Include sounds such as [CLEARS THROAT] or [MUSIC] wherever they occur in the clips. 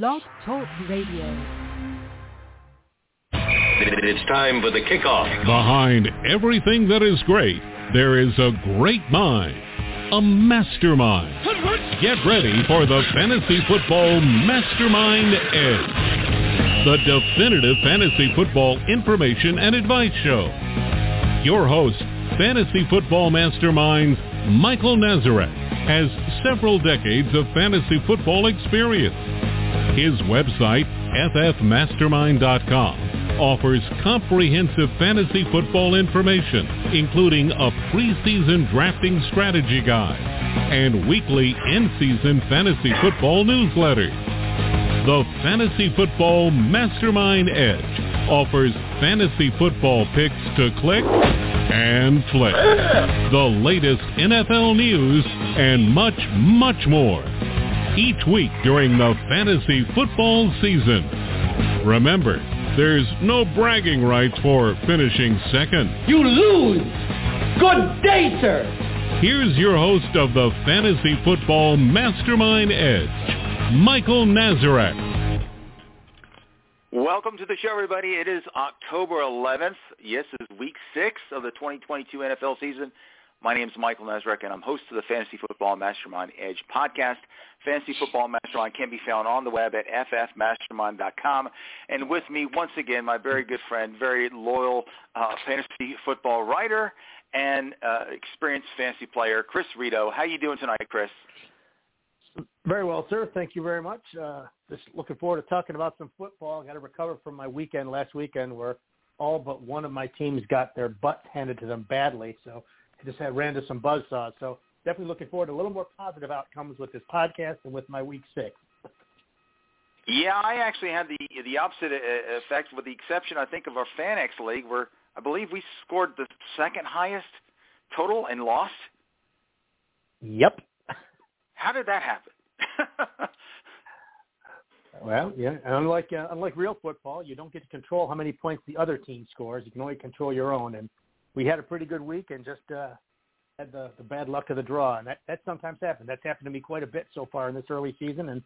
Blog Talk Radio. It's time for the kickoff. Behind everything that is great, there is a great mind, a mastermind. Get ready for the Fantasy Football Mastermind Edge, the definitive fantasy football information and advice show. Your host, Fantasy Football Masterminds Michael Nazarek, has several decades of fantasy football experience. His website, ffmastermind.com, offers comprehensive fantasy football information, including a preseason drafting strategy guide and weekly in-season fantasy football newsletters. The Fantasy Football Mastermind Edge offers fantasy football picks to click and flick, the latest NFL news, and much, much more. Each week during the fantasy football season. Remember, there's no bragging rights for finishing second. You lose! Good day, sir! Here's your host of the Fantasy Football Mastermind Edge, Michael Nazarek. Welcome to the show, everybody. It is October 11th. Yes, it's week six of the 2022 NFL season. My name is Michael Nazarek, and I'm host of the Fantasy Football Mastermind Edge podcast. Fantasy Football Mastermind can be found on the web at ffmastermind.com. And with me, once again, my very good friend, very loyal uh, fantasy football writer and uh, experienced fantasy player, Chris Rito. How you doing tonight, Chris? Very well, sir. Thank you very much. Uh, just looking forward to talking about some football. Got to recover from my weekend last weekend where all but one of my teams got their butts handed to them badly. So just had ran to some buzz saws. So definitely looking forward to a little more positive outcomes with this podcast and with my week six. Yeah, I actually had the the opposite uh, effect, with the exception, I think, of our FanX league, where I believe we scored the second highest total and lost. Yep. How did that happen? [LAUGHS] well, yeah, unlike uh, unlike real football, you don't get to control how many points the other team scores. You can only control your own. And we had a pretty good week and just uh, had the, the bad luck of the draw, and that that sometimes happens. That's happened to me quite a bit so far in this early season, and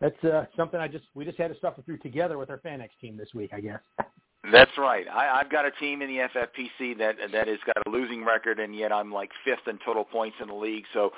that's uh, something I just we just had to suffer through together with our FanX team this week, I guess. [LAUGHS] That's right. I, I've got a team in the FFPC that that has got a losing record, and yet I'm like fifth in total points in the league. So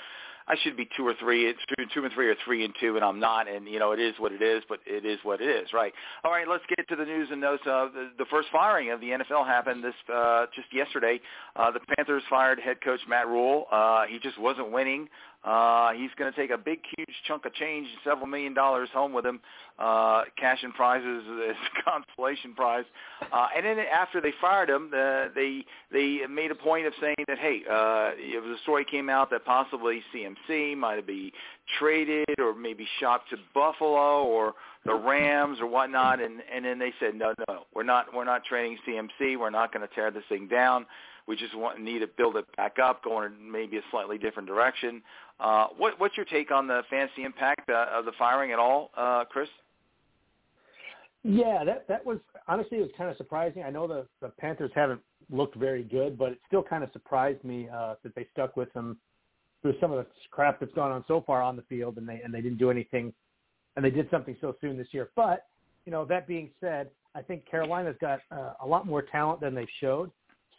I should be two or three. It's two, two and three or three and two, and I'm not. And you know, it is what it is. But it is what it is, right? All right, let's get to the news and notes. Uh, the, the first firing of the NFL happened this uh, just yesterday. Uh, the Panthers fired head coach Matt Rhule. Uh, he just wasn't winning. Uh, he's going to take a big, huge chunk of change, several million dollars home with him, uh, cash and prizes as a [LAUGHS] consolation prize. Uh, and then after they fired him, uh, they they made a point of saying that hey, uh, if the story came out that possibly CMC might be traded or maybe shopped to Buffalo or the Rams or whatnot, and and then they said no, no, we're not we're not trading CMC. We're not going to tear this thing down. We just want need to build it back up, going in maybe a slightly different direction. Uh, what, what's your take on the fantasy impact uh, of the firing at all, uh, Chris? Yeah, that that was honestly it was kind of surprising. I know the the Panthers haven't looked very good, but it still kind of surprised me uh, that they stuck with him through some of the crap that's gone on so far on the field, and they and they didn't do anything, and they did something so soon this year. But you know, that being said, I think Carolina's got uh, a lot more talent than they've showed.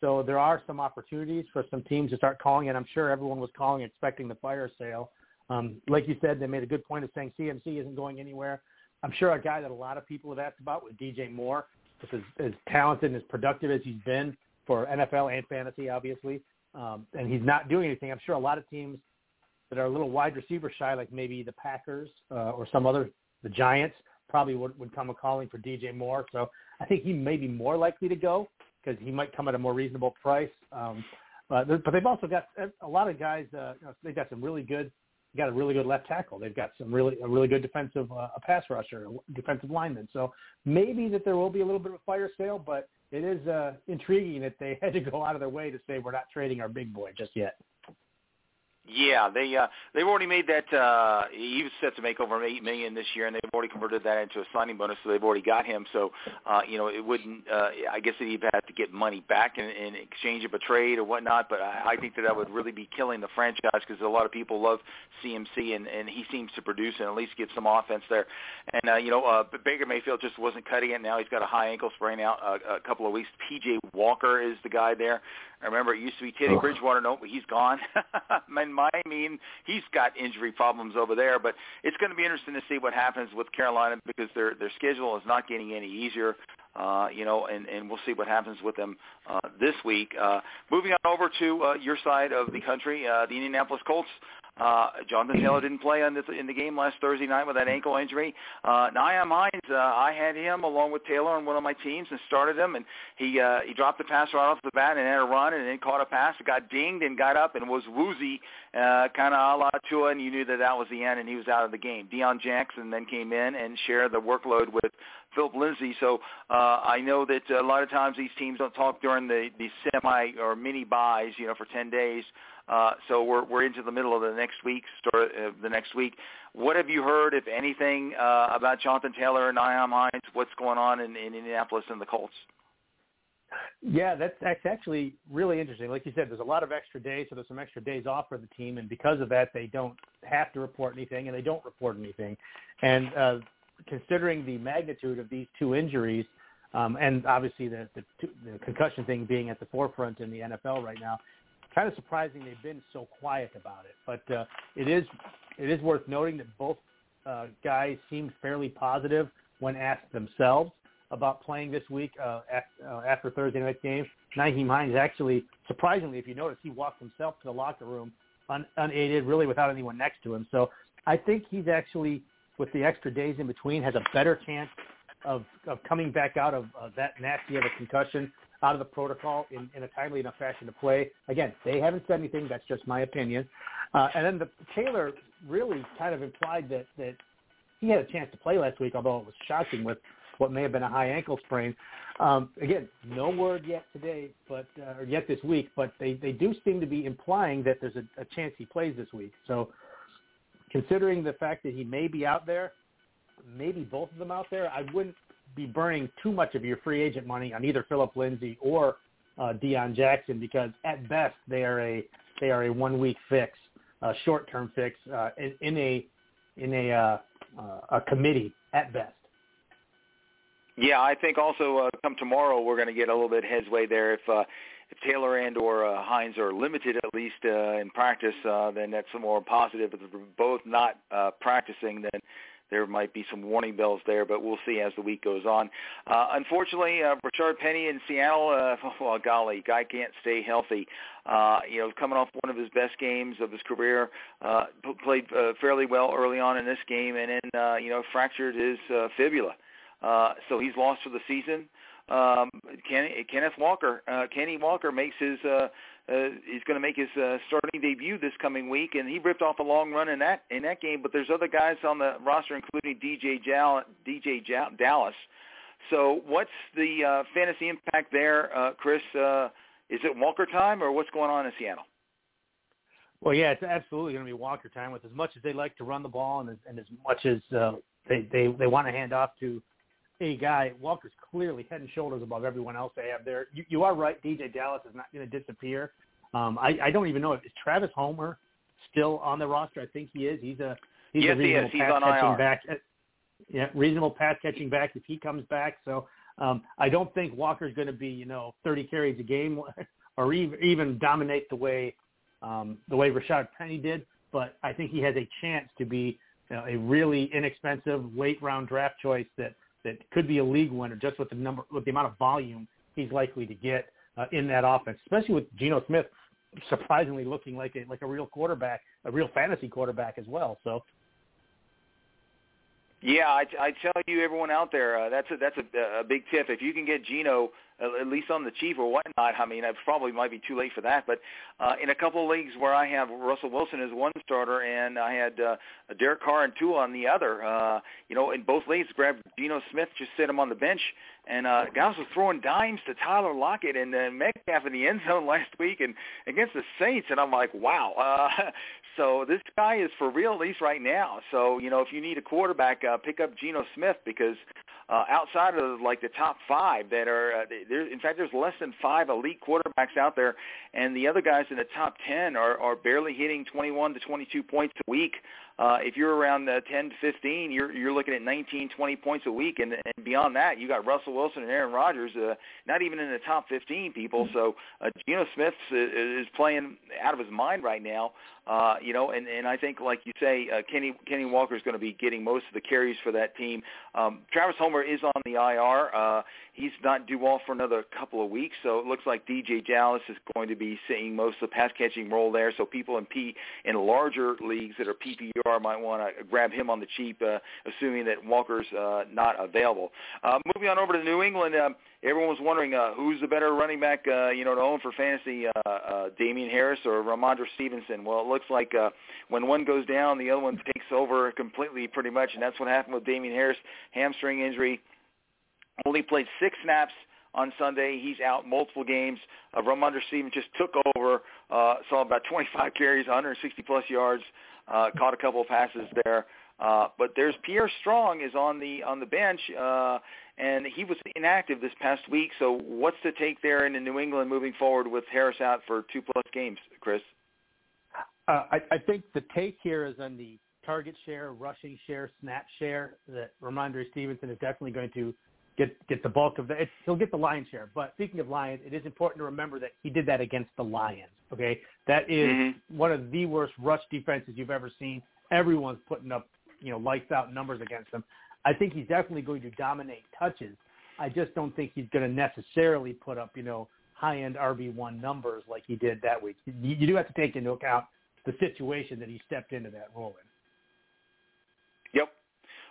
So there are some opportunities for some teams to start calling, and I'm sure everyone was calling expecting the fire sale. Um, like you said, they made a good point of saying CMC isn't going anywhere. I'm sure a guy that a lot of people have asked about with DJ Moore, with as, as talented and as productive as he's been for NFL and fantasy, obviously, um, and he's not doing anything. I'm sure a lot of teams that are a little wide receiver shy, like maybe the Packers uh, or some other, the Giants, probably would, would come a calling for DJ Moore. So I think he may be more likely to go because he might come at a more reasonable price. Um, but, but they've also got a lot of guys. Uh, you know, they've got some really good. Got a really good left tackle. They've got some really a really good defensive uh, a pass rusher, a defensive lineman. So maybe that there will be a little bit of a fire sale, but it is uh, intriguing that they [LAUGHS] had to go out of their way to say we're not trading our big boy just yet. Yeah, they uh, they've already made that. Uh, he was set to make over eight million this year, and they've already converted that into a signing bonus, so they've already got him. So, uh, you know, it wouldn't. Uh, I guess that he'd have to get money back in, in exchange of a trade or whatnot. But I, I think that that would really be killing the franchise because a lot of people love CMC, and and he seems to produce and at least get some offense there. And uh, you know, uh, Baker Mayfield just wasn't cutting it. Now he's got a high ankle sprain out uh, a couple of weeks. PJ Walker is the guy there. I remember it used to be Teddy Bridgewater. No, but he's gone. [LAUGHS] I mean, he's got injury problems over there. But it's going to be interesting to see what happens with Carolina because their their schedule is not getting any easier. Uh, you know, and, and we'll see what happens with them uh, this week. Uh, moving on over to uh, your side of the country, uh, the Indianapolis Colts uh, Jonathan Taylor didn't play on the, in the game last Thursday night with that ankle injury. Uh, Nyheim Hines, uh, I had him along with Taylor on one of my teams and started him, and he uh, he dropped the pass right off the bat and had a run and then caught a pass, got dinged and got up and was woozy, uh, kind of a la Tua, and you knew that that was the end and he was out of the game. Deon Jackson then came in and shared the workload with Philip Lindsay. So uh, I know that a lot of times these teams don't talk during the the semi or mini byes, you know, for 10 days. Uh, so we're we're into the middle of the next week, start uh, the next week. What have you heard, if anything, uh, about Jonathan Taylor and Nyheim Hines? What's going on in, in Indianapolis and the Colts? Yeah, that's that's actually really interesting. Like you said, there's a lot of extra days, so there's some extra days off for the team, and because of that, they don't have to report anything, and they don't report anything. And uh, considering the magnitude of these two injuries, um, and obviously the, the, the concussion thing being at the forefront in the NFL right now, kind of surprising they've been so quiet about it. But uh, it is it is worth noting that both uh, guys seemed fairly positive when asked themselves about playing this week uh, uh, after Thursday night game. Nyheim Hines actually, surprisingly, if you notice, he walked himself to the locker room un- unaided, really without anyone next to him. So I think he's actually, with the extra days in between, has a better chance of, of coming back out of uh, that nasty of a concussion out of the protocol in, in a timely enough fashion to play. Again, they haven't said anything. That's just my opinion. Uh, and then the Taylor really kind of implied that that he had a chance to play last week, although it was shocking with what may have been a high ankle sprain. Um, again, no word yet today, but uh, or yet this week, but they they do seem to be implying that there's a, a chance he plays this week. So, considering the fact that he may be out there, maybe both of them out there, I wouldn't be burning too much of your free agent money on either Philip Lindsay or uh, Deon Jackson because at best they are a they are a one week fix, a short term fix uh, in, in a in a uh, uh, a committee at best. Yeah, I think also uh, come tomorrow we're going to get a little bit headway there. If uh, if Taylor and or uh, Hines are limited at least uh, in practice, uh, then that's more positive. If they're both not uh, practicing, then there might be some warning bells there, but we'll see as the week goes on. Uh, unfortunately, uh, Rashaad Penny in Seattle, uh, [LAUGHS] well, golly, guy can't stay healthy. Uh, you know, coming off one of his best games of his career, uh, played uh, fairly well early on in this game, and then uh, you know fractured his uh, fibula, uh, so he's lost for the season. Um, Ken, Kenneth Walker, uh, Kenny Walker makes his uh, uh, he's going to make his uh, starting debut this coming week, and he ripped off a long run in that in that game. But there's other guys on the roster, including DJ Jal, DJ Jal, Dallas. So what's the uh, fantasy impact there, uh, Chris? Uh, is it Walker time, or what's going on in Seattle? Well, yeah, it's absolutely going to be Walker time. With as much as they like to run the ball, and as, and as much as uh, they they they want to hand off to a guy, Walker's clearly head and shoulders above everyone else they have there. You, you are right. DJ Dallas is not going to disappear. Um, I, I don't even know if is Travis Homer still on the roster. I think he is. He's a he's yes, a reasonable he pass catching IR. back. Yeah, reasonable pass catching back if he comes back. So um, I don't think Walker's going to be you know 30 carries a game [LAUGHS] or even even dominate the way um, the way Rashaad Penny did. But I think he has a chance to be you know, a really inexpensive late round draft choice that that could be a league winner just with the number with the amount of volume he's likely to get uh, in that offense, especially with Geno Smith [LAUGHS] surprisingly looking like a like a real quarterback, a real fantasy quarterback as well. So yeah, I, I tell you, everyone out there, uh, that's a that's a, a big tip. If you can get Geno at least on the chief or whatnot. I mean, it probably might be too late for that. But uh, in a couple of leagues where I have Russell Wilson as one starter and I had uh, Derek Carr and two on the other, uh, you know, in both leagues, grab Geno Smith, just sit him on the bench, and uh, guys were throwing dimes to Tyler Lockett and uh, Metcalf in the end zone [LAUGHS] last week and against the Saints, and I'm like, wow. Uh, So this guy is for real, at least right now. So you know, if you need a quarterback, uh, pick up Geno Smith because uh, outside of like the top five that are uh, there. In fact, there's less than five elite quarterbacks out there, and the other guys in the top ten are are barely hitting 21 to 22 points a week. Uh, if you're around uh, 10 to 15, you're you're looking at 19, 20 points a week, and, and beyond that, you got Russell Wilson and Aaron Rodgers, uh, not even in the top 15 people. So uh, Geno Smith is playing out of his mind right now. Uh, you know, and and I think, like you say, uh, Kenny Kenny Walker is going to be getting most of the carries for that team. Um, Travis Homer is on the IR. Uh, he's not due off for another couple of weeks, so it looks like DJ Dallas is going to be seeing most of the pass catching role there. So people in P in larger leagues that are PPR might want to grab him on the cheap, uh, assuming that Walker's uh, not available. Uh, moving on over to New England. Uh, everyone was wondering uh, who's the better running back, uh, you know, to own for fantasy, uh, uh, Damien Harris or Rhamondre Stevenson. Well, it looks like uh, when one goes down, the other one takes over completely, pretty much, and that's what happened with Damien Harris, hamstring injury. Only played six snaps on Sunday. He's out multiple games. Uh, Rhamondre Stevenson just took over, uh, saw about 25 carries, 160 plus yards, uh, caught a couple of passes there. Uh, but there's Pierre Strong is on the on the bench, uh, and he was inactive this past week. So what's the take there in New England moving forward with Harris out for two plus games, Chris? Uh, I, I think the take here is on the target share, rushing share, snap share. That Rhamondre Stevenson is definitely going to get get the bulk of that. He'll get the lion's share. But speaking of Lions, it is important to remember that he did that against the Lions. Okay, that is mm-hmm. one of the worst rush defenses you've ever seen. Everyone's putting up you know lights out numbers against him. I think he's definitely going to dominate touches. I just don't think he's going to necessarily put up you know high end RB one numbers like he did that week. You, you do have to take into account the situation that he stepped into that role in.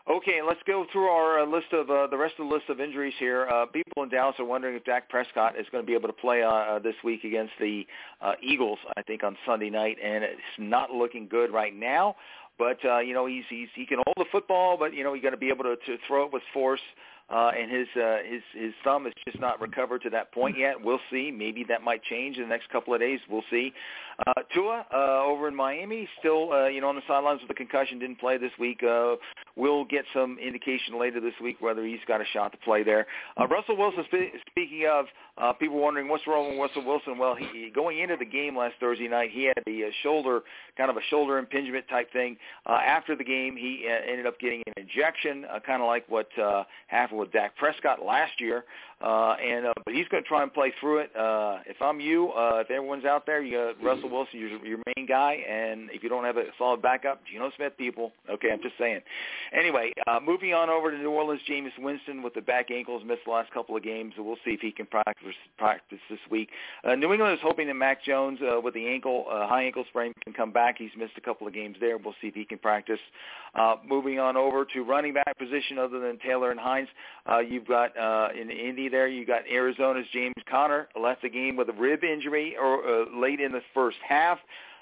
Okay, let's go through our uh, list of uh, the rest of the list of injuries here. Uh, people in Dallas are wondering if Dak Prescott is going to be able to play uh, uh, this week against the uh, Eagles. I think on Sunday night, and it's not looking good right now. But you know he's he's he can hold the football, but you know you got to be able to to throw it with force. Uh, and his uh, his his thumb is just not recovered to that point yet. We'll see. Maybe that might change in the next couple of days. We'll see. Uh, Tua uh, over in Miami, still uh, you know on the sidelines with a concussion, didn't play this week. Uh, we'll get some indication later this week whether he's got a shot to play there. Uh, Russell Wilson. Spe- speaking of, uh, people wondering what's wrong with Russell Wilson. Well, he, going into the game last Thursday night, he had a, a shoulder, kind of a shoulder impingement type thing. Uh, after the game, he uh, ended up getting an injection, uh, kind of like what uh, happened with Dak Prescott last year. Uh, and uh, but he's going to try and play through it. Uh, if I'm you, uh, if everyone's out there, you got Russell Wilson, your, your main guy, and if you don't have a solid backup, Geno Smith, people. Okay, I'm just saying. Anyway, uh, moving on over to New Orleans, Jameis Winston with the back ankles missed the last couple of games. We'll see if he can practice practice this week. Uh, New England is hoping that Mac Jones uh, with the ankle uh, high ankle sprain can come back. He's missed a couple of games there. We'll see if he can practice. Uh, moving on over to running back position, other than Taylor and Hines, uh, you've got uh, in Indy there. You got Arizona's James Conner left the game with a rib injury or uh, late in the first half.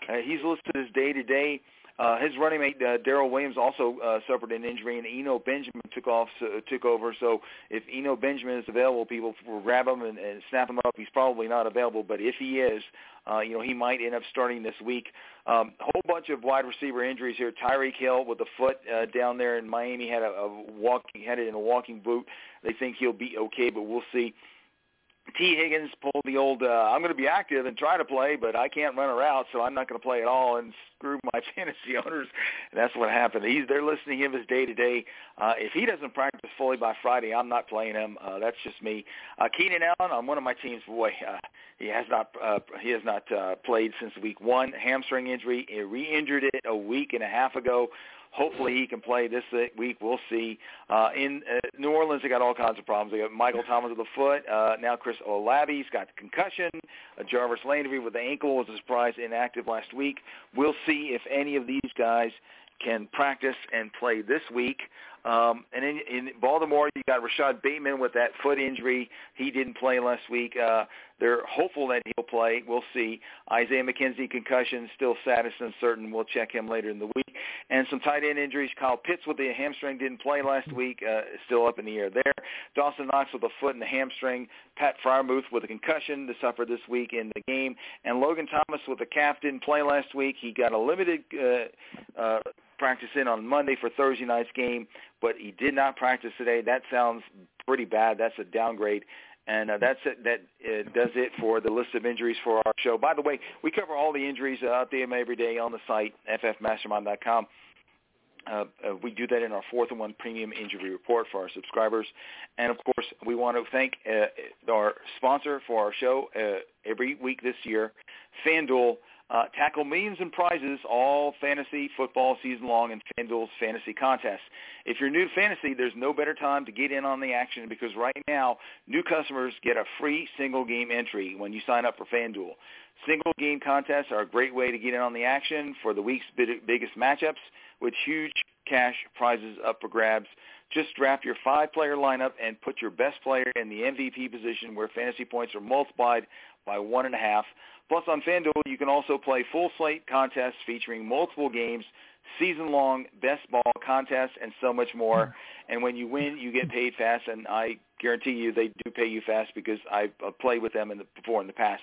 Uh, he's listed as day to day. Uh, his running mate uh, Darrel Williams also uh, suffered an injury, and Eno Benjamin took off, uh, took over. So if Eno Benjamin is available, people will grab him and, and snap him up. He's probably not available, but if he is, uh, you know he might end up starting this week. Um, a whole bunch of wide receiver injuries here. Tyreek Hill with a foot uh, down there in Miami had a, a walking had it in a walking boot. They think he'll be okay, but we'll see. Tee Higgins pulled the old, uh, I'm going to be active and try to play, but I can't run a route, so I'm not going to play at all and screw [LAUGHS] my fantasy owners. And that's what happened. He's they're listening to him as day to day. Uh, if he doesn't practice fully by Friday, I'm not playing him. Uh, that's just me. Uh, Keenan Allen on one of my teams. Boy, uh, he has not uh, he has not uh, played since week one. Hamstring injury. He re-injured it a week and a half ago. Hopefully he can play this week. We'll see. Uh, in uh, New Orleans, they got all kinds of problems. They got Michael Thomas with the foot. Uh, now Chris Olave's got concussion. Uh, Jarvis Landry with the ankle was a surprise inactive last week. We'll see if any of these guys can practice and play this week. Um, and in, in Baltimore, you got Rashod Bateman with that foot injury. He didn't play last week. Uh, they're hopeful that he'll play. We'll see. Isaiah McKenzie concussion still status uncertain. We'll check him later in the week. And some tight end injuries. Kyle Pitts with the hamstring didn't play last week. Uh, still up in the air there. Dawson Knox with a foot and the hamstring. Pat Freiermuth with a concussion to suffer this week in the game. And Logan Thomas with a calf didn't play last week. He got a limited uh, uh, practice in on Monday for Thursday night's game, but he did not practice today. That sounds pretty bad. That's a downgrade. And uh, that's it. That uh, does it for the list of injuries for our show. By the way, we cover all the injuries uh, out there every day on the site, ffmastermind.com. Uh, uh, we do that in our fourth and one premium injury report for our subscribers. And of course, we want to thank uh, our sponsor for our show uh, every week this year, FanDuel. Uh, tackle millions in prizes all fantasy football season long in FanDuel's fantasy contests. If you're new to fantasy, there's no better time to get in on the action because right now, new customers get a free single game entry when you sign up for FanDuel. Single game contests are a great way to get in on the action for the week's biggest matchups with huge cash prizes up for grabs. Just draft your five-player lineup and put your best player in the MVP position where fantasy points are multiplied by one and a half. Plus, on FanDuel, you can also play full slate contests featuring multiple games, season-long best ball contests, and so much more. And when you win, you get paid fast, and I guarantee you they do pay you fast because I've played with them in the, before in the past.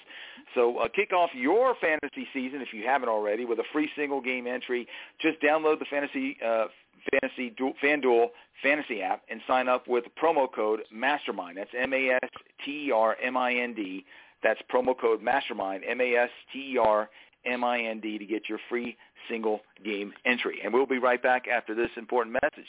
So uh, kick off your fantasy season if you haven't already with a free single game entry. Just download the fantasy uh, fantasy FanDuel fantasy app and sign up with promo code Mastermind. That's M That's promo code MASTERMIND, M-A-S-T-E-R-M-I-N-D, to get your free single game entry. And we'll be right back after this important message.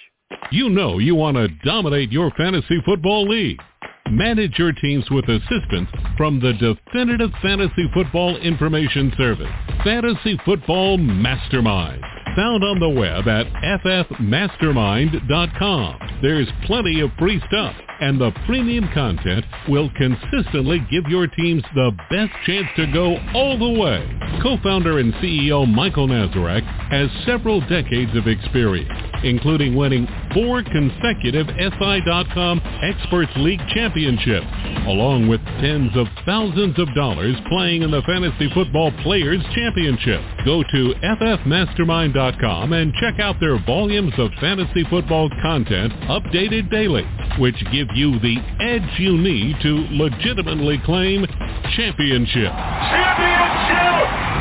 You know you want to dominate your fantasy football league. Manage your teams with assistance from the definitive fantasy football information service, Fantasy Football Mastermind. Found on the web at ffmastermind.com. There's plenty of free stuff and the premium content will consistently give your teams the best chance to go all the way. Co-founder and CEO Michael Nazarek has several decades of experience, including winning four consecutive SI.com Experts League championships, along with tens of thousands of dollars playing in the Fantasy Football Players Championship. Go to ffmastermind.com and check out their volumes of fantasy football content updated daily, which give give you the edge you need to legitimately claim championship. Championship!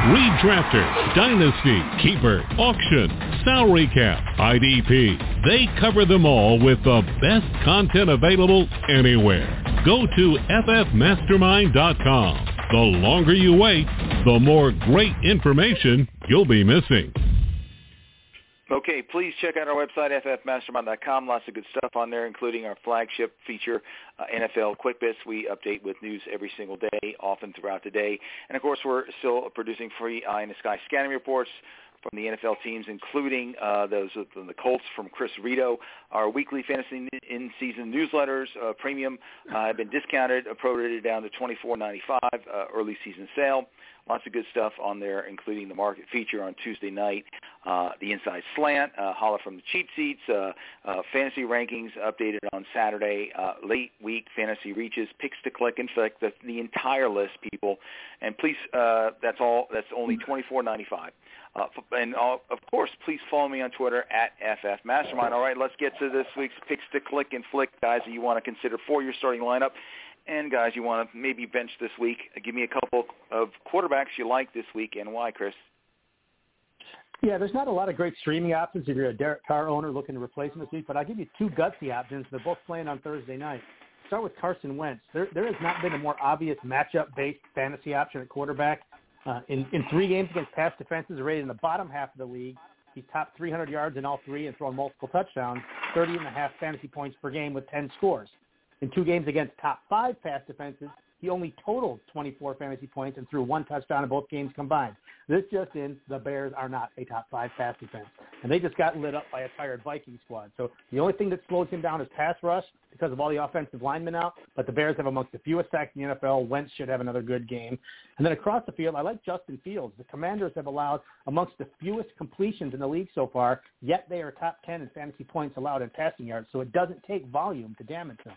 Redrafter, Dynasty, Keeper, Auction, Salary Cap, IDP. They cover them all with the best content available anywhere. Go to ffmastermind.com. The longer you wait, the more great information you'll be missing. Okay, please check out our website, ffmastermind.com. Lots of good stuff on there, including our flagship feature, uh, NFL Quick Bits. We update with news every single day, often throughout the day. And, of course, we're still producing free Eye in the Sky scanning reports from the NFL teams, including uh, those from the Colts from Chris Rito. Our weekly fantasy in-season newsletters, uh, premium, uh, have been discounted, prorated down to $24.95 uh, early season sale. Lots of good stuff on there, including the market feature on Tuesday night, uh, the inside slant, uh, holla from the cheat seats, uh, uh, fantasy rankings updated on Saturday, uh, late week fantasy reaches, picks to click and flick, the, the entire list, people. And please, uh, that's all. That's only twenty four ninety five. Uh, and uh, of course, please follow me on Twitter at FF Mastermind. All right, let's get to this week's picks to click and flick, guys, that you want to consider for your starting lineup. And guys, you want to maybe bench this week. Give me a couple of quarterbacks you like this week and why, Chris. Yeah, there's not a lot of great streaming options if you're a Derek Carr owner looking to replace him this week, but I'll give you two gutsy options. They're both playing on Thursday night. Start with Carson Wentz. There, there has not been a more obvious matchup-based fantasy option at quarterback. Uh, in, in three games against pass defenses, rated in the bottom half of the league. He's topped 300 yards in all three and thrown multiple touchdowns, 30 and a half fantasy points per game with 10 scores. In two games against top five pass defenses, he only totaled 24 fantasy points and threw one touchdown in both games combined. This just in, the Bears are not a top five pass defense. And they just got lit up by a tired Viking squad. So the only thing that slows him down is pass rush because of all the offensive linemen out. But the Bears have amongst the fewest sacks in the NFL. Wentz should have another good game. And then across the field, I like Justin Fields. The Commanders have allowed amongst the fewest completions in the league so far, yet they are top 10 in fantasy points allowed in passing yards. So it doesn't take volume to damage them.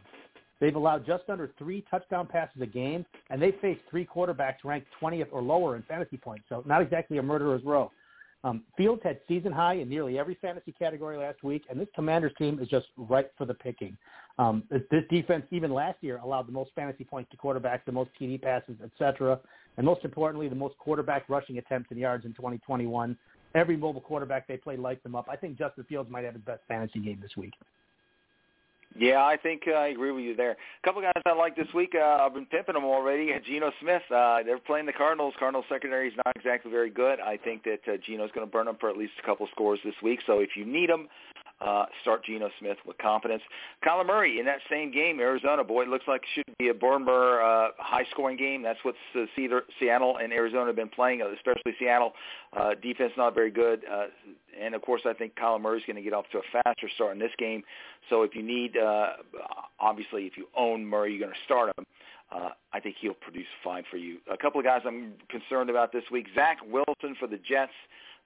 They've allowed just under three touchdown passes a game, and they faced three quarterbacks ranked 20th or lower in fantasy points. So not exactly a murderer's row. Um, Fields had season high in nearly every fantasy category last week, and this Commanders team is just ripe for the picking. Um, this defense, even last year, allowed the most fantasy points to quarterbacks, the most TD passes, etc., and most importantly, the most quarterback rushing attempts and yards in 2021. Every mobile quarterback they played lights them up. I think Justin Fields might have his best fantasy game this week. Yeah, I think uh, I agree with you there. A couple guys I like this week. Uh, I've been pimping them already. Geno Smith. Uh, they're playing the Cardinals. Cardinals secondary is not exactly very good. I think that uh, Geno's going to burn them for at least a couple scores this week. So if you need them, uh, start Geno Smith with confidence. Kyler Murray in that same game, Arizona. Boy, it looks like it should be a Burnber uh, high-scoring game. That's what uh, Seattle and Arizona have been playing, especially Seattle. Uh, defense not very good. Uh, and, of course, I think Kyler Murray's going to get off to a faster start in this game. So if you need, uh, obviously, if you own Murray, you're going to start him. Uh, I think he'll produce fine for you. A couple of guys I'm concerned about this week. Zach Wilson for the Jets.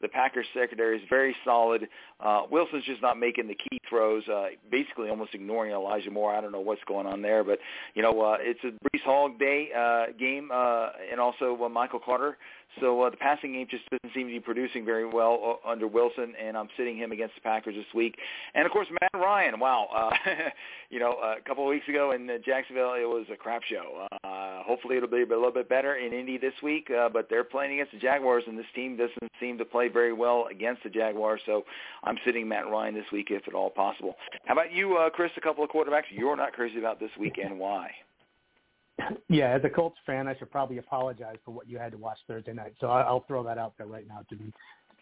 The Packers secondary is very solid. Uh, Wilson's just not making the key throws, uh, basically almost ignoring Elijah Moore. I don't know what's going on there, but you know uh, it's a Breece Hall day uh, game, uh, and also uh, Michael Carter so uh, the passing game just doesn't seem to be producing very well uh, under Wilson, and I'm sitting him against the Packers this week. And of course, Matt Ryan. Wow, uh, [LAUGHS] you know, a couple of weeks ago in uh, Jacksonville, it was a crap show. Uh, hopefully, it'll be a little bit better in Indy this week. Uh, but they're playing against the Jaguars, and this team doesn't seem to play very well against the Jaguars. So I'm sitting Matt Ryan this week, if at all possible. How about you, uh, Chris? A couple of quarterbacks you're not crazy about this week, and why? Yeah, as a Colts fan, I should probably apologize for what you had to watch Thursday night. So I'll throw that out there right now to be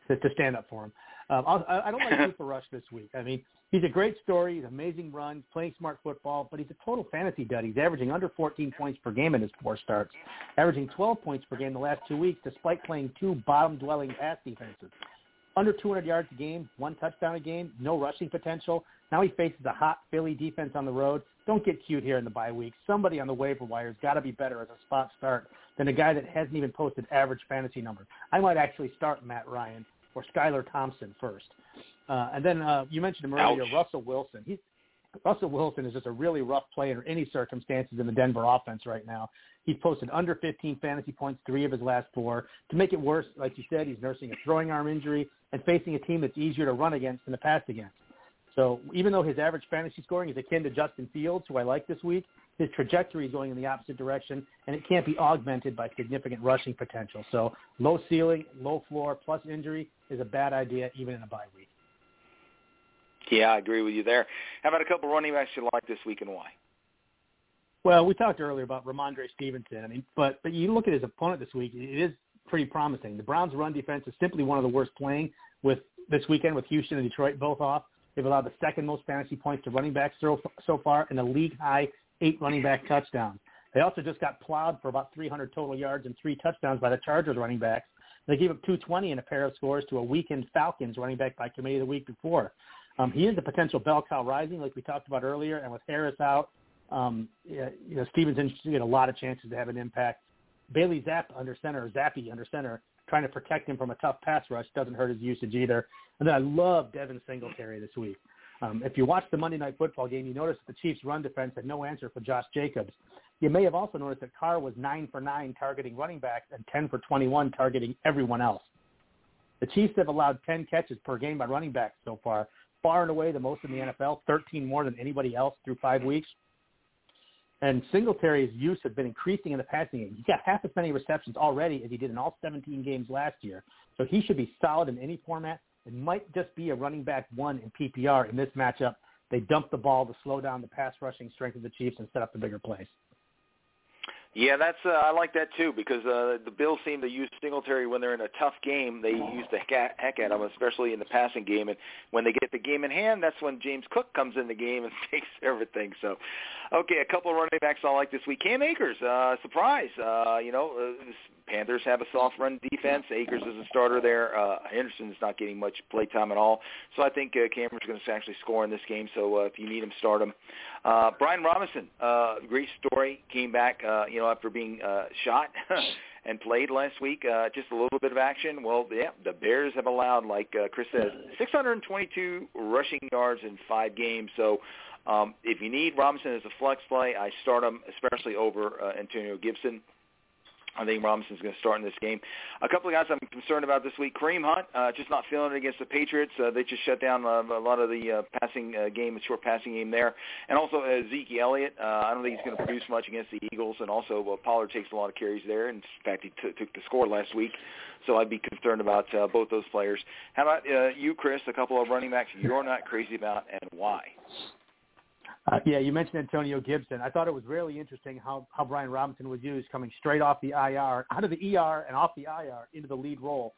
to, stand up for him. Um, I'll, I don't like Cooper Rush this week. I mean, he's a great story. He's amazing run, playing smart football, but he's a total fantasy dud. He's averaging under 14 points per game in his four starts, averaging 12 points per game the last two weeks, despite playing two bottom-dwelling pass defenses. Under 200 yards a game, one touchdown a game, no rushing potential. Now he faces a hot Philly defense on the road. Don't get cute here in the bye week. Somebody on the waiver wire has got to be better as a spot start than a guy that hasn't even posted average fantasy numbers. I might actually start Matt Ryan or Skylar Thompson first. Uh, and then uh, you mentioned him earlier, Ouch. Russell Wilson. He's Russell Wilson is just a really rough play under any circumstances in the Denver offense right now. He's posted under 15 fantasy points three of his last four. To make it worse, like you said, he's nursing a throwing arm injury and facing a team that's easier to run against than to pass against. So even though his average fantasy scoring is akin to Justin Fields, who I like this week, his trajectory is going in the opposite direction, and it can't be augmented by significant rushing potential. So low ceiling, low floor, plus injury is a bad idea even in a bye week. Yeah, I agree with you there. How about a couple running backs you like this week and why? Well, we talked earlier about Rhamondre Stevenson. I mean, but but you look at his opponent this week; it is pretty promising. The Browns' run defense is simply one of the worst playing with this weekend with Houston and Detroit both off. They've allowed the second most fantasy points to running backs so, so far and a league high eight running back touchdowns. They also just got plowed for about 300 total yards and three touchdowns by the Chargers running backs. They gave up 220 in a pair of scores to a weakened Falcons running back by committee the week before. Um, he is a potential bell cow rising, like we talked about earlier, and with Harris out, um, you know, Stevenson should get a lot of chances to have an impact. Bailey Zapp under center, or Zappe under center, trying to protect him from a tough pass rush doesn't hurt his usage either. And then I love Devin Singletary this week. Um, if you watch the Monday Night Football game, you notice that the Chiefs' run defense had no answer for Josh Jacobs. You may have also noticed that Carr was 9 for 9 targeting running backs and 10 for 21 targeting everyone else. The Chiefs have allowed 10 catches per game by running backs so far, far and away the most in the NFL, 13 more than anybody else through five weeks. And Singletary's use has been increasing in the passing game. He's got half as many receptions already as he did in all 17 games last year. So he should be solid in any format. It might just be a running back one in PPR in this matchup. They dump the ball to slow down the pass rushing strength of the Chiefs and set up the bigger plays. Yeah, that's uh, I like that too because uh, the Bills seem to use Singletary when they're in a tough game. They use the heck, heck at him, especially in the passing game. And when they get the game in hand, that's when James Cook comes in the game and [LAUGHS] takes everything. So, okay, a couple of running backs I like this week. Cam Akers, uh, surprise. Uh, you know, uh, Panthers have a soft run defense. Akers is a starter there. Uh, Henderson's not getting much play time at all. So I think uh, Cameron's going to actually score in this game. So uh, if you need him, start him. Uh, Brian Robinson, uh, great story. Came back, uh, you know, after being uh, shot [LAUGHS] and played last week. Uh, just a little bit of action. Well, yeah, the Bears have allowed, like uh, Chris says, 622 rushing yards in five games. So um, if you need Robinson as a flex play, I start him, especially over uh, Antonio Gibson. I think Robinson's going to start in this game. A couple of guys I'm concerned about this week. Kareem Hunt, uh, just not feeling it against the Patriots. Uh, they just shut down uh, a lot of the uh, passing uh, game, the short passing game there. And also uh, Zeke Elliott. Uh, I don't think he's going to produce much against the Eagles. And also uh, Pollard takes a lot of carries there. In fact, he t- took the score last week. So I'd be concerned about uh, both those players. How about uh, you, Chris? A couple of running backs you're not crazy about, and why? Yeah, you mentioned Antonio Gibson. I thought it was really interesting how, how Brian Robinson was used coming straight off the IR, out of the ER and off the IR into the lead role,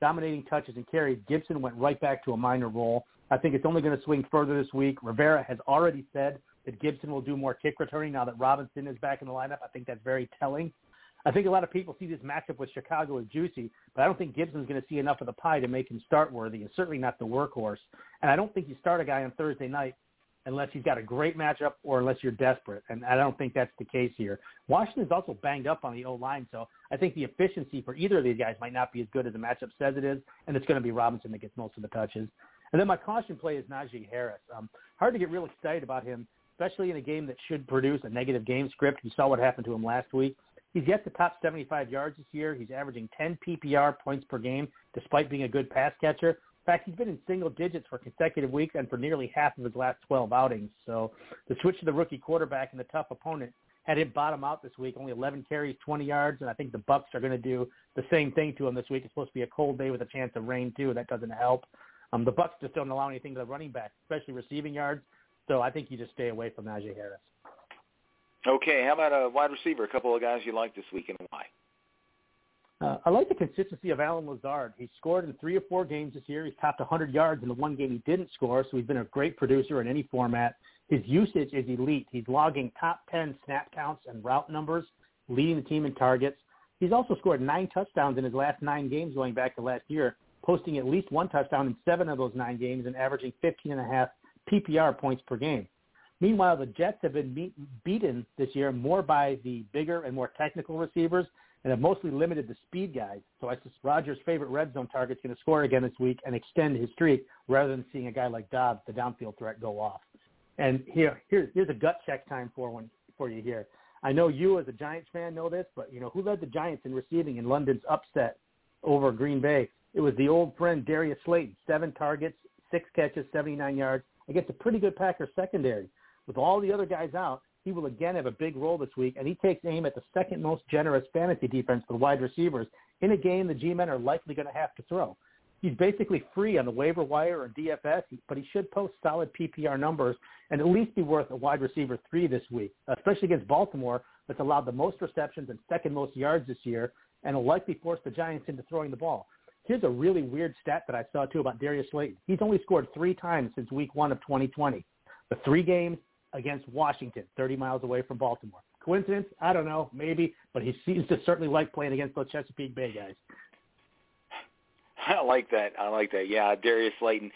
dominating touches and carries. Gibson went right back to a minor role. I think it's only going to swing further this week. Rivera has already said that Gibson will do more kick returning now that Robinson is back in the lineup. I think that's very telling. I think a lot of people see this matchup with Chicago as juicy, but I don't think Gibson's going to see enough of the pie to make him start worthy, and certainly not the workhorse. And I don't think you start a guy on Thursday night unless he's got a great matchup or unless you're desperate. And I don't think that's the case here. Washington's also banged up on the O-line, so I think the efficiency for either of these guys might not be as good as the matchup says it is, and it's going to be Robinson that gets most of the touches. And then my caution play is Najee Harris. Um, hard to get real excited about him, especially in a game that should produce a negative game script. You saw what happened to him last week. He's yet to top 75 yards this year. He's averaging 10 PPR points per game, despite being a good pass catcher. Fact, he's been in single digits for consecutive weeks and for nearly half of his last 12 outings. So the switch to the rookie quarterback and the tough opponent had him bottom out this week. Only 11 carries, 20 yards, and I think the Bucs are going to do the same thing to him this week. It's supposed to be a cold day with a chance of rain too. That doesn't help. Um, the Bucs just don't allow anything to the running back, especially receiving yards. So I think you just stay away from Najee Harris. Okay, how about a wide receiver? A couple of guys you like this week and why? Uh, I like the consistency of Allen Lazard. He's scored in three or four games this year. He's topped 100 yards in the one game he didn't score, so he's been a great producer in any format. His usage is elite. He's logging top 10 snap counts and route numbers, leading the team in targets. He's also scored nine touchdowns in his last nine games going back to last year, posting at least one touchdown in seven of those nine games and averaging 15 and a half PPR points per game. Meanwhile, the Jets have been beat, beaten this year more by the bigger and more technical receivers and have mostly limited the speed guys. So I Rodgers' favorite red zone target is going to score again this week and extend his streak rather than seeing a guy like Doubs, the downfield threat, go off. And here, here here's a gut check time for one for you here. I know you as a Giants fan know this, but you know who led the Giants in receiving in London's upset over Green Bay? It was the old friend Darius Slayton, seven targets, six catches, 79 yards against a pretty good Packers secondary. With all the other guys out, he will again have a big role this week, and he takes aim at the second most generous fantasy defense for wide receivers in a game the G-men are likely going to have to throw. He's basically free on the waiver wire or DFS, but he should post solid PPR numbers and at least be worth a wide receiver three this week, especially against Baltimore, that's allowed the most receptions and second most yards this year, and will likely force the Giants into throwing the ball. Here's a really weird stat that I saw too about Darius Slayton. He's only scored three times since week one of 2020. The three games, against Washington, 30 miles away from Baltimore. Coincidence? I don't know, maybe, but he [LAUGHS] seems to certainly like playing against those Chesapeake Bay guys. [LAUGHS] I like that. I like that. Yeah, Darius Slayton.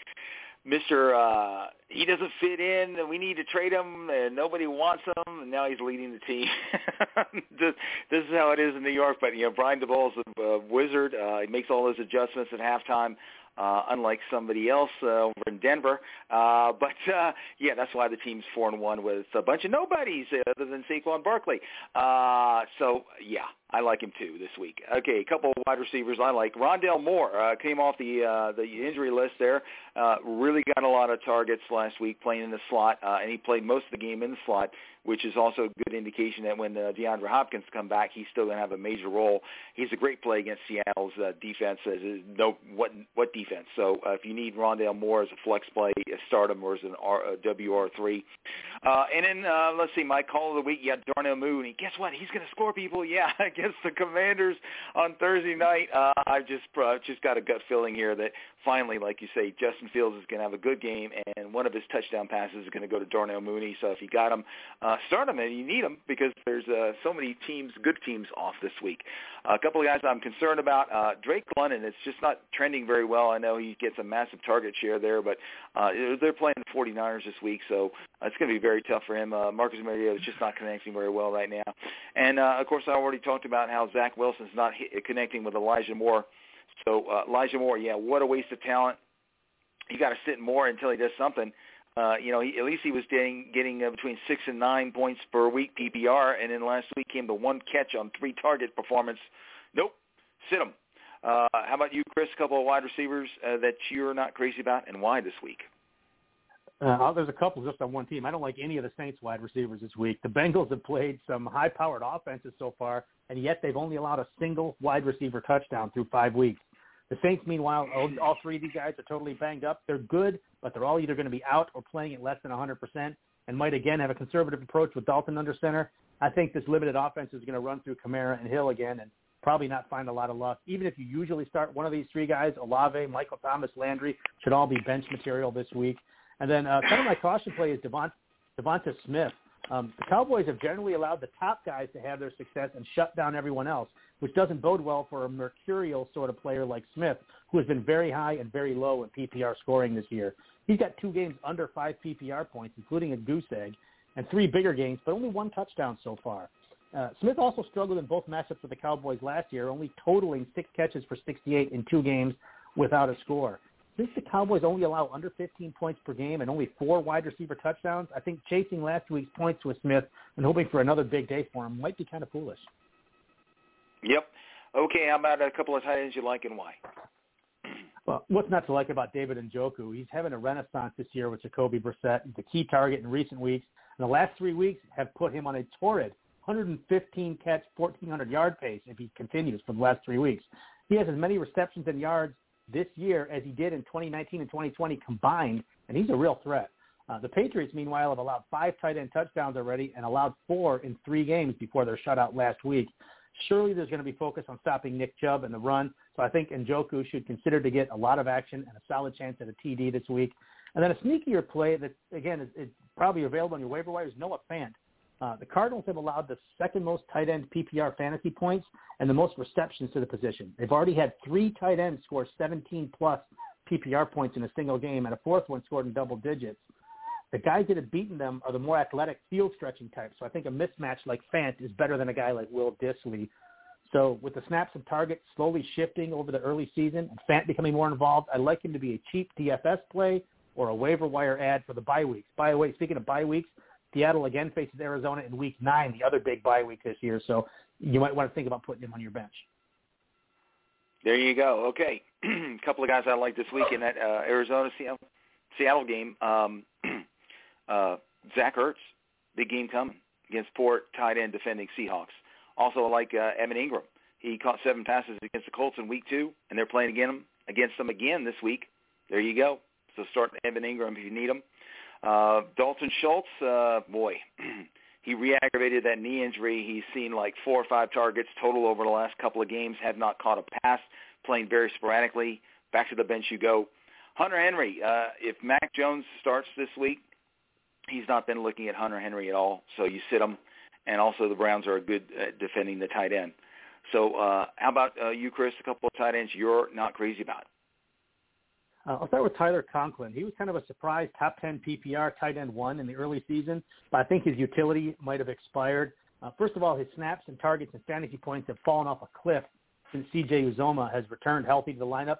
Mr. Uh, he doesn't fit in. We need to trade him, and nobody wants him. And now he's leading the team. [LAUGHS] this, this is how it is in New York. But you know, Brian Daboll's a, a wizard. Uh, he makes all those adjustments at halftime uh, unlike somebody else uh, over in Denver. Uh, but uh, yeah, that's why the team's four and one with a bunch of nobodies other than Saquon Barkley. Uh, so yeah, I like him too this week. Okay, a couple of wide receivers I like. Rondale Moore uh, came off the uh, the injury list there. Uh, really got a lot of targets last week playing in the slot, uh, and he played most of the game in the slot which is also a good indication that when uh, DeAndre Hopkins come back, he's still going to have a major role. He's a great play against Seattle's uh, defense. As no what what defense. So uh, if you need Rondale Moore as a flex play, start him or as an R, a WR three. Uh, and then uh, let's see, my call of the week. Yeah, Darnell Mooney. Guess what? He's going to score people. [LAUGHS] Yeah, against the Commanders on Thursday night. Uh, I just uh, just got a gut feeling here that finally, like you say, Justin Fields is going to have a good game, and one of his touchdown passes is going to go to Darnell Mooney. So if you got him, uh, start him, and you need him because there's uh, so many teams, good teams, off this week. A couple of guys I'm concerned about. Uh, Drake London, it's just not trending very well. I know he gets a massive target share there, but uh, they're playing the 49ers this week, so uh, it's going to be very tough for him. Uh, Marcus Mariota is just not connecting very well right now. And, uh, of course, I already talked about how Zach Wilson's not hit, connecting with Elijah Moore. So uh, Elijah Moore, yeah, what a waste of talent. You got to sit more until he does something. Uh, you know, he, at least he was getting getting uh, between six and nine points per week PPR, and then last week came the one catch on three target performance. Nope, sit him. Uh, how about you, Chris? A couple of wide receivers uh, that you're not crazy about, and why this week? Uh, there's a couple just on one team. I don't like any of the Saints wide receivers this week. The Bengals have played some high-powered offenses so far, and yet they've only allowed a single wide receiver touchdown through five weeks. The Saints, meanwhile, all, three of these guys are totally banged up. They're good, but they're all either going to be out or playing at less than 100% and might again have a conservative approach with Dalton under center. I think this limited offense is going to run through Kamara and Hill again and probably not find a lot of luck. Even if you usually start one of these three guys, Olave, Michael Thomas, Landry, should all be bench material this week. And then uh, kind of my caution play is Devont, Devonta Smith. Um, the Cowboys have generally allowed the top guys to have their success and shut down everyone else, which doesn't bode well for a mercurial sort of player like Smith, who has been very high and very low in PPR scoring this year. He's got two games under five PPR points, including a goose egg, and three bigger games, but only one touchdown so far. Uh, Smith also struggled in both matchups with the Cowboys last year, only totaling six catches for 68 in two games without a score since the Cowboys only allow under 15 points per game and only four wide receiver touchdowns, I think chasing last week's points with Smith and hoping for another big day for him might be kind of foolish. Yep. Okay, how about a couple of tight ends you like and why? [CLEARS THROAT] Well, what's not to like about David Njoku? He's having a renaissance this year with Jacoby Brissett. He's a key target in recent weeks. And the last three weeks have put him on a torrid 115 catch, 1,400 yard pace if he continues for the last three weeks. He has as many receptions and yards this year as he did in 2019 and 2020 combined, and he's a real threat. Uh, the Patriots, meanwhile, have allowed five tight end touchdowns already and allowed four in three games before their shutout last week. Surely there's going to be focus on stopping Nick Chubb and the run, so I think Njoku should consider to get a lot of action and a solid chance at a TD this week. And then a sneakier play that, again, is, is probably available on your waiver wire is Noah Fant. Uh, the Cardinals have allowed the second most tight end PPR fantasy points and the most receptions to the position. They've already had three tight ends score 17 plus PPR points in a single game, and a fourth one scored in double digits. The guys that have beaten them are the more athletic field stretching types. So I think a mismatch like Fant is better than a guy like Will Dissly. So with the snaps and targets slowly shifting over the early season and Fant becoming more involved, I'd like him to be a cheap DFS play or a waiver wire ad for the bye weeks. By the way, speaking of bye weeks, Seattle again faces Arizona in Week Nine, the other big bye week this year. So you might want to think about putting him on your bench. There you go. Okay, a [CLEARS THROAT] couple of guys I like this week in that uh, Arizona Seattle, game. Um, [CLEARS THROAT] uh, Zach Ertz, big game coming against poor tight end defending Seahawks. Also, I like uh, Evan Engram. He caught seven passes against the Colts in Week Two, and they're playing again against them again this week. There you go. So start Evan Engram if you need him. Uh, Dalton Schultz, uh, boy, [CLEARS THROAT] he re-aggravated that knee injury. He's seen like four or five targets total over the last couple of games, have not caught a pass, playing very sporadically. Back to the bench you go. Hunter Henry, uh, if Mac Jones starts this week, he's not been looking at Hunter Henry at all, so you sit him. And also the Browns are good at defending the tight end. So uh, how about uh, you, Chris, a couple of tight ends you're not crazy about? Uh, I'll start with Tyler Conklin. He was kind of a surprise top 10 PPR tight end one in the early season, but I think his utility might have expired. Uh, first of all, his snaps and targets and fantasy points have fallen off a cliff since CJ Uzomah has returned healthy to the lineup.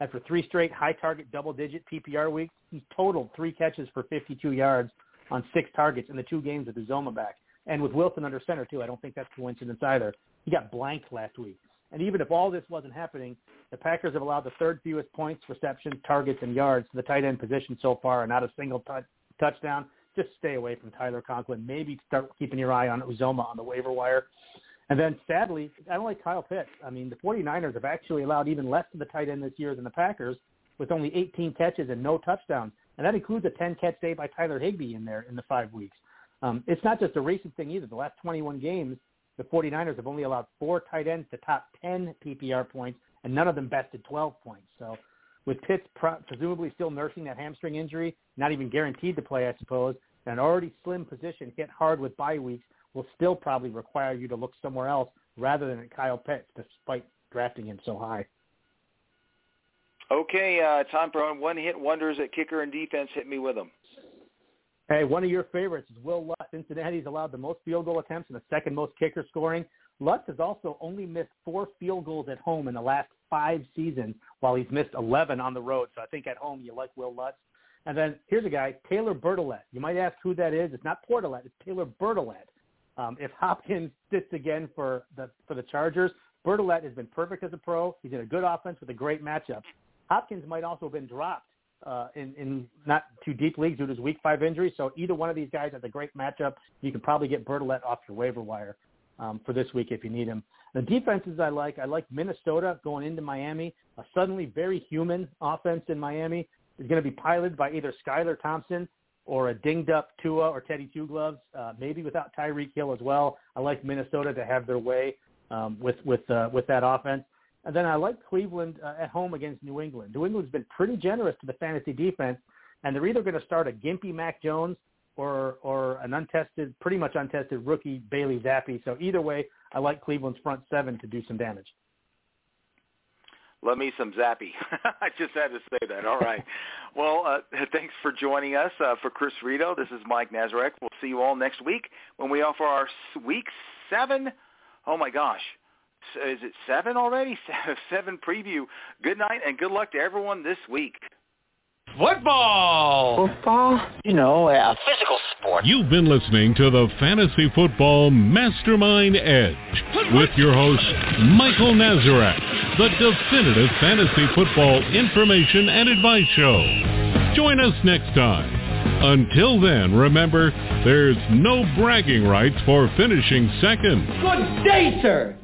After three straight high target double digit PPR weeks, he's totaled three catches for 52 yards on six targets in the two games with Uzomah back. And with Wilson under center too, I don't think that's coincidence either. He got blanked last week. And even if all this wasn't happening, the Packers have allowed the third fewest points, receptions, targets, and yards to the tight end position so far, and not a single t- touchdown. Just stay away from Tyler Conklin. Maybe start keeping your eye on Uzomah on the waiver wire. And then, sadly, I don't like Kyle Pitts. I mean, the 49ers have actually allowed even less to the tight end this year than the Packers, with only 18 catches and no touchdowns. And that includes a 10-catch day by Tyler Higbee in there in the five weeks. Um, it's not just a recent thing either. The last 21 games, the 49ers have only allowed four tight ends to top 10 PPR points, and none of them bested 12 points. So with Pitts presumably still nursing that hamstring injury, not even guaranteed to play, I suppose, and an already slim position hit hard with bye weeks will still probably require you to look somewhere else rather than at Kyle Pitts, despite drafting him so high. Okay, uh, time for one-hit wonders at kicker and defense. Hit me with them. Hey, one of your favorites is Wil Lutz. Cincinnati's allowed the most field goal attempts and the second most kicker scoring. Lutz has also only missed four field goals at home in the last five seasons, while he's missed 11 on the road. So I think at home you like Wil Lutz. And then here's a guy, Taylor Bertolet. You might ask who that is. It's not Portolet. It's Taylor Bertolet. Um, if [LAUGHS] Hopkins sits again for the for the Chargers, Bertolet has been perfect as a pro. He's in a good offense with a great matchup. Hopkins might also have been dropped uh, in, in not too deep leagues due to his week five injury. So either one of these guys has a great matchup. You can probably get Bertolet off your waiver wire um, for this week if you need him. The defenses I like, I like Minnesota going into Miami. A suddenly very human offense in Miami is going to be piloted by either Skylar Thompson or a dinged up Tua or Teddy Two Gloves, uh, maybe without Tyreek Hill as well. I like Minnesota to have their way um, with with uh, with that offense. And then I like Cleveland uh, at home against New England. New England's been pretty generous to the fantasy defense, and they're either going to start a gimpy Mac Jones or or an untested, pretty much untested rookie Bailey Zappe. So either way, I like Cleveland's front seven to do some damage. Love me some Zappe. [LAUGHS] I just had to say that. All right. [LAUGHS] well, uh, thanks for joining us. Uh, for Chris Rito, this is Mike Nazarek. We'll see you all next week when we offer our week seven. Oh my gosh, is it seven already? [LAUGHS] Seven preview. Good night and good luck to everyone this week. Football. Football? You know, a physical sport. You've been listening to the Fantasy Football Mastermind Edge with your host, Michael Nazarek, the definitive fantasy football information and advice show. Join us next time. Until then, remember, there's no bragging rights for finishing second. Good day, sir.